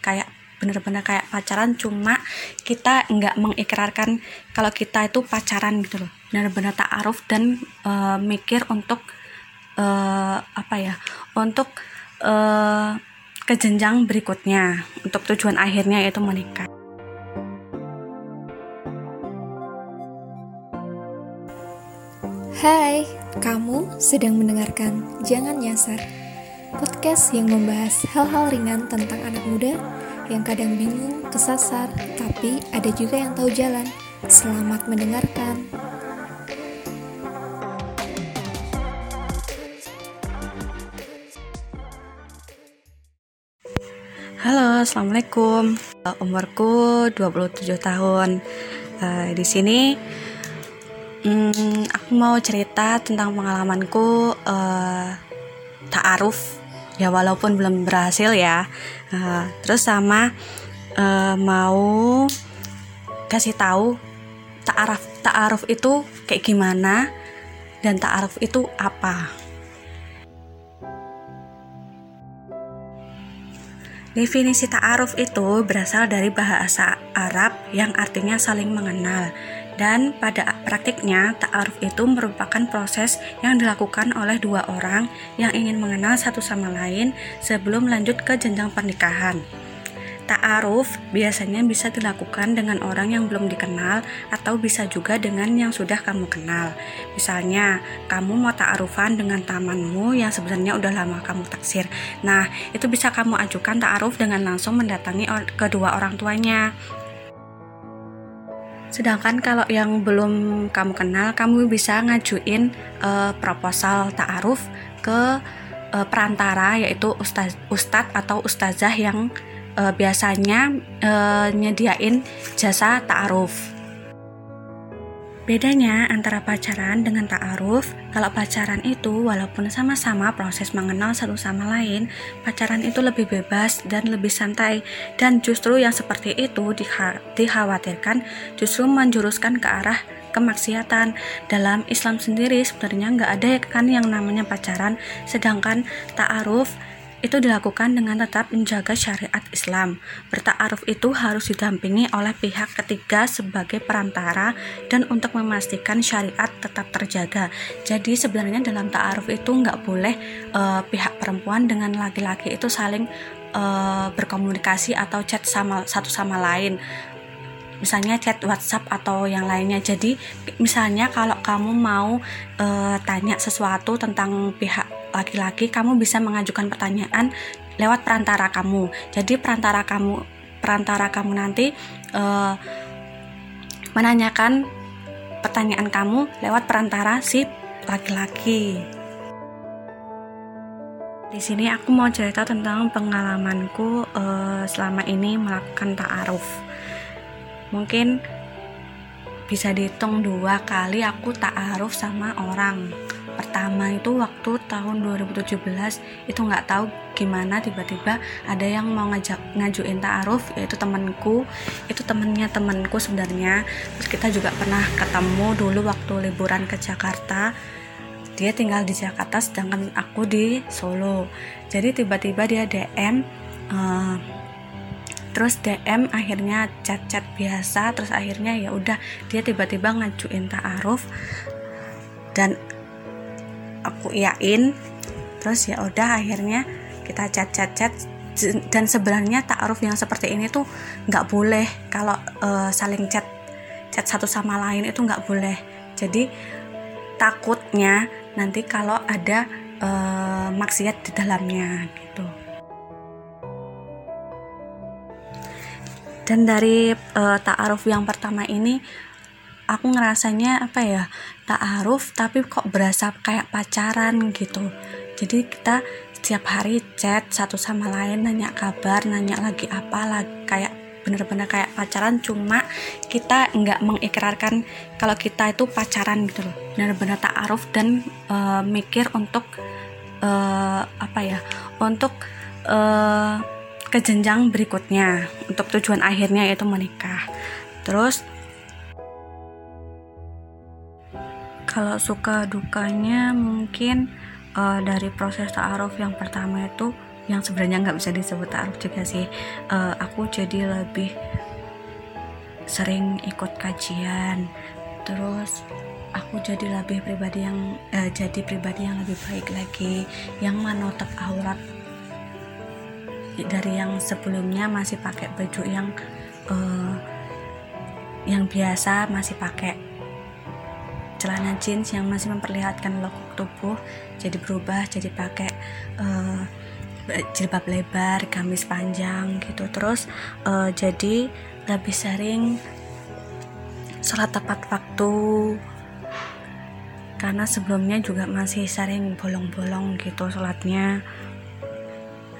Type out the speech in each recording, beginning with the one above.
kayak bener-bener kayak pacaran cuma kita nggak mengikrarkan kalau kita itu pacaran gitu loh. Bener-bener ta'aruf dan uh, mikir untuk uh, apa ya untuk uh, ke jenjang berikutnya untuk tujuan akhirnya yaitu menikah. Hai, kamu sedang mendengarkan Jangan Nyasar, podcast yang membahas hal-hal ringan tentang anak muda yang kadang bingung, kesasar, tapi ada juga yang tahu jalan. Selamat mendengarkan. Halo, Assalamualaikum. Umurku 27 tahun. Uh, di sini Hmm, aku mau cerita tentang pengalamanku uh, ta'aruf ya walaupun belum berhasil ya. Uh, terus sama uh, mau kasih tahu ta'aruf ta'aruf itu kayak gimana dan ta'aruf itu apa. Definisi ta'aruf itu berasal dari bahasa Arab yang artinya saling mengenal dan pada praktiknya, ta'aruf itu merupakan proses yang dilakukan oleh dua orang yang ingin mengenal satu sama lain sebelum lanjut ke jenjang pernikahan. Ta'aruf biasanya bisa dilakukan dengan orang yang belum dikenal atau bisa juga dengan yang sudah kamu kenal. Misalnya, kamu mau ta'arufan dengan tamanmu yang sebenarnya udah lama kamu taksir. Nah, itu bisa kamu ajukan ta'aruf dengan langsung mendatangi kedua orang tuanya Sedangkan kalau yang belum kamu kenal, kamu bisa ngajuin uh, proposal ta'aruf ke uh, perantara yaitu ustaz ustadz atau ustazah yang uh, biasanya uh, nyediain jasa ta'aruf. Bedanya antara pacaran dengan ta'aruf, kalau pacaran itu walaupun sama-sama proses mengenal satu sama lain, pacaran itu lebih bebas dan lebih santai. Dan justru yang seperti itu dikhawatirkan justru menjuruskan ke arah kemaksiatan. Dalam Islam sendiri sebenarnya nggak ada ya kan yang namanya pacaran sedangkan ta'aruf itu dilakukan dengan tetap menjaga syariat Islam. Bertaaruf itu harus didampingi oleh pihak ketiga sebagai perantara dan untuk memastikan syariat tetap terjaga. Jadi sebenarnya dalam ta'aruf itu nggak boleh uh, pihak perempuan dengan laki-laki itu saling uh, berkomunikasi atau chat sama satu sama lain misalnya chat WhatsApp atau yang lainnya. Jadi misalnya kalau kamu mau uh, tanya sesuatu tentang pihak laki-laki, kamu bisa mengajukan pertanyaan lewat perantara kamu. Jadi perantara kamu perantara kamu nanti uh, menanyakan pertanyaan kamu lewat perantara si laki-laki. Di sini aku mau cerita tentang pengalamanku uh, selama ini melakukan ta'aruf. Mungkin bisa dihitung dua kali aku ta'aruf sama orang pertama itu waktu tahun 2017 itu nggak tahu gimana tiba-tiba ada yang mau ngajak ngajuin ta'aruf yaitu temanku. Itu temennya temanku sebenarnya. Terus kita juga pernah ketemu dulu waktu liburan ke Jakarta. Dia tinggal di Jakarta sedangkan aku di Solo. Jadi tiba-tiba dia DM uh, eh, terus DM akhirnya chat-chat biasa. Terus akhirnya ya udah dia tiba-tiba ngajuin ta'aruf. Dan aku iyain terus ya udah akhirnya kita chat chat chat dan sebenarnya taaruf yang seperti ini tuh nggak boleh. Kalau uh, saling chat chat satu sama lain itu nggak boleh. Jadi takutnya nanti kalau ada uh, maksiat di dalamnya gitu. Dan dari uh, ta'aruf yang pertama ini aku ngerasanya apa ya ta'aruf tapi kok berasa kayak pacaran gitu. Jadi kita setiap hari chat satu sama lain nanya kabar nanya lagi apa lagi kayak bener-bener kayak pacaran. Cuma kita nggak mengikrarkan kalau kita itu pacaran gitu loh. Bener-bener ta'aruf dan uh, mikir untuk uh, apa ya untuk uh, ke jenjang berikutnya untuk tujuan akhirnya yaitu menikah. Terus kalau suka dukanya mungkin uh, dari proses ta'aruf yang pertama itu yang sebenarnya nggak bisa disebut ta'aruf juga sih uh, aku jadi lebih sering ikut kajian. Terus aku jadi lebih pribadi yang uh, jadi pribadi yang lebih baik lagi yang menutup aurat. Dari yang sebelumnya masih pakai baju yang uh, yang biasa masih pakai celana jeans yang masih memperlihatkan lekuk tubuh jadi berubah jadi pakai uh, jilbab lebar, gamis panjang gitu. Terus uh, jadi lebih sering sholat tepat waktu. Karena sebelumnya juga masih sering bolong-bolong gitu sholatnya.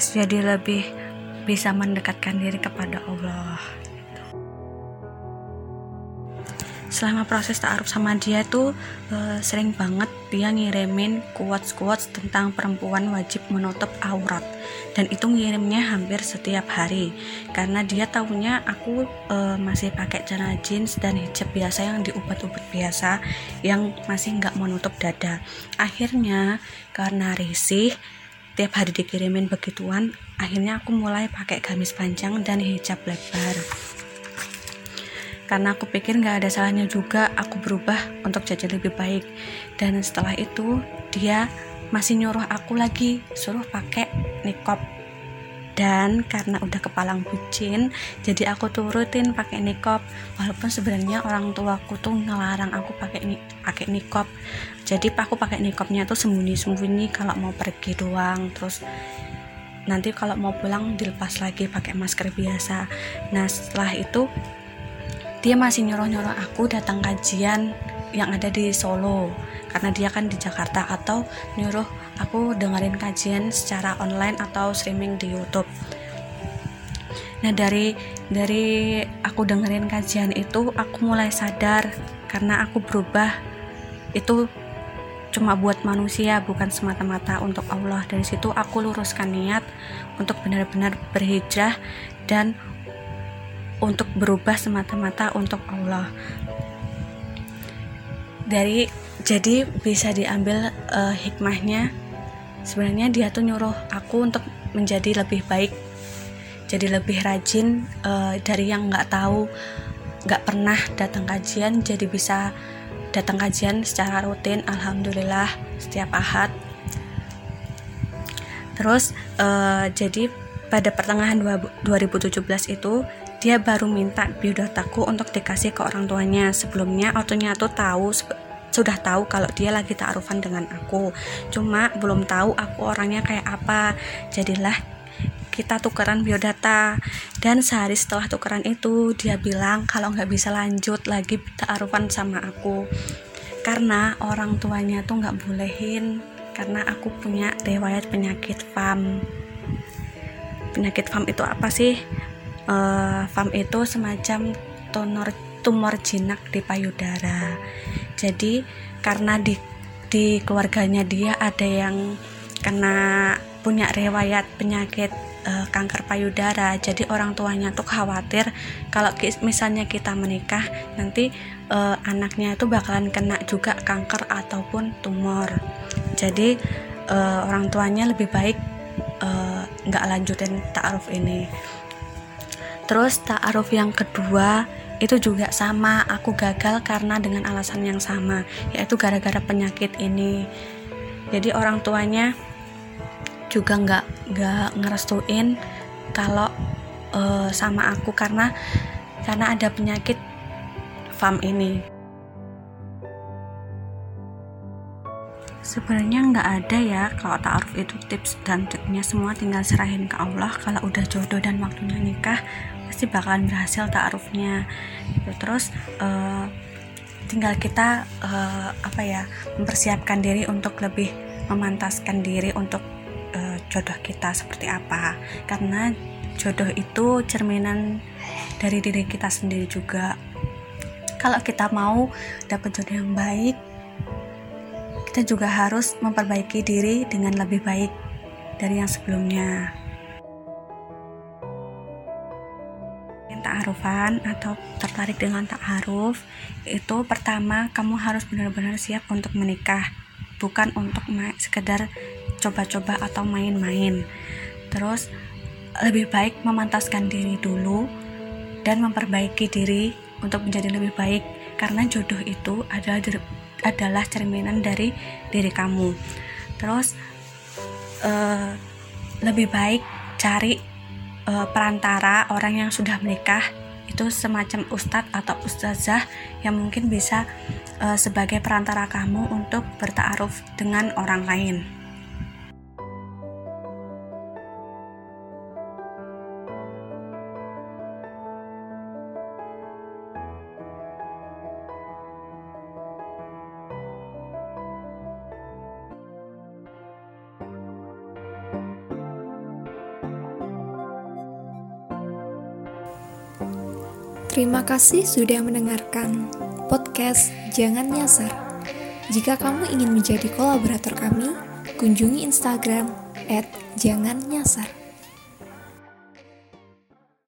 Jadi lebih bisa mendekatkan diri kepada Allah selama proses ta'aruf sama dia tuh e, sering banget dia ngirimin quotes-quotes tentang perempuan wajib menutup aurat. Dan itu ngirimnya hampir setiap hari. Karena dia tahunya aku e, masih pakai celana jeans dan hijab biasa yang diubat-ubat biasa yang masih nggak menutup dada. Akhirnya karena risih tiap hari dikirimin begituan akhirnya aku mulai pakai gamis panjang dan hijab lebar karena aku pikir nggak ada salahnya juga aku berubah untuk jadi lebih baik. Dan setelah itu dia masih nyuruh aku lagi suruh pakai nikop. Dan karena udah kepalang bucin jadi aku turutin pakai nikop. Walaupun sebenarnya orang tuaku tuh ngelarang aku pakai ni pakai nikop. Jadi aku pakai nikopnya tuh sembunyi-sembunyi kalau mau pergi doang. Terus nanti kalau mau pulang dilepas lagi pakai masker biasa. Nah setelah itu dia masih nyuruh-nyuruh aku datang kajian yang ada di Solo. Karena dia kan di Jakarta atau nyuruh aku dengerin kajian secara online atau streaming di YouTube. Nah dari dari aku dengerin kajian itu aku mulai sadar karena aku berubah. Itu cuma buat manusia bukan semata-mata untuk Allah. Dari situ aku luruskan niat untuk benar-benar berhijrah dan untuk berubah semata-mata untuk Allah. Dari jadi bisa diambil uh, hikmahnya. Sebenarnya dia tuh nyuruh aku untuk menjadi lebih baik jadi lebih rajin uh, dari yang nggak tahu nggak pernah datang kajian jadi bisa datang kajian secara rutin alhamdulillah setiap ahad. Terus uh, jadi pada pertengahan 2017 itu dia baru minta biodataku untuk dikasih ke orang tuanya. Sebelumnya ortunya tuh tahu sudah tahu kalau dia lagi taarufan dengan aku. Cuma belum tahu aku orangnya kayak apa. Jadilah kita tukeran biodata. Dan sehari setelah tukeran itu dia bilang kalau nggak bisa lanjut lagi taarufan sama aku. Karena orang tuanya tuh nggak bolehin. Karena aku punya riwayat penyakit FAM penyakit FAM itu apa sih uh, FAM itu semacam tumor tumor jinak di payudara. Jadi karena di di keluarganya dia ada yang kena punya riwayat penyakit uh, kanker payudara. Jadi orang tuanya tuh khawatir kalau misalnya kita menikah nanti uh, anaknya itu bakalan kena juga kanker ataupun tumor. Jadi uh, orang tuanya lebih baik nggak lanjutin taaruf ini Terus ta'aruf yang kedua itu juga sama, aku gagal karena dengan alasan yang sama, yaitu gara-gara penyakit ini. Jadi orang tuanya juga nggak nggak ngerestuin kalau uh, sama aku karena karena ada penyakit FAM ini. sebenarnya nggak ada ya kalau ta'aruf itu tips dan triknya semua tinggal serahin ke Allah kalau udah jodoh dan waktunya nikah pasti bakalan berhasil ta'arufnya gitu. Terus uh, tinggal kita uh, apa ya mempersiapkan diri untuk lebih memantaskan diri untuk uh, jodoh kita seperti apa. Karena jodoh itu cerminan dari diri kita sendiri juga. Kalau kita mau dapat jodoh yang baik kita juga harus memperbaiki diri dengan lebih baik dari yang sebelumnya. Ta'arufan atau tertarik dengan ta'aruf itu pertama kamu harus benar-benar siap untuk menikah. Bukan untuk sekedar coba-coba atau main-main. Terus lebih baik memantaskan diri dulu dan memperbaiki diri untuk menjadi lebih baik karena jodoh itu adalah adalah cerminan dari diri kamu. Terus uh, lebih baik cari uh, perantara orang yang sudah menikah itu semacam ustadz atau ustazah yang mungkin bisa uh, sebagai perantara kamu untuk bertaaruf dengan orang lain. Terima kasih sudah mendengarkan podcast Jangan Nyasar. Jika kamu ingin menjadi kolaborator kami, kunjungi Instagram @jangannyasar.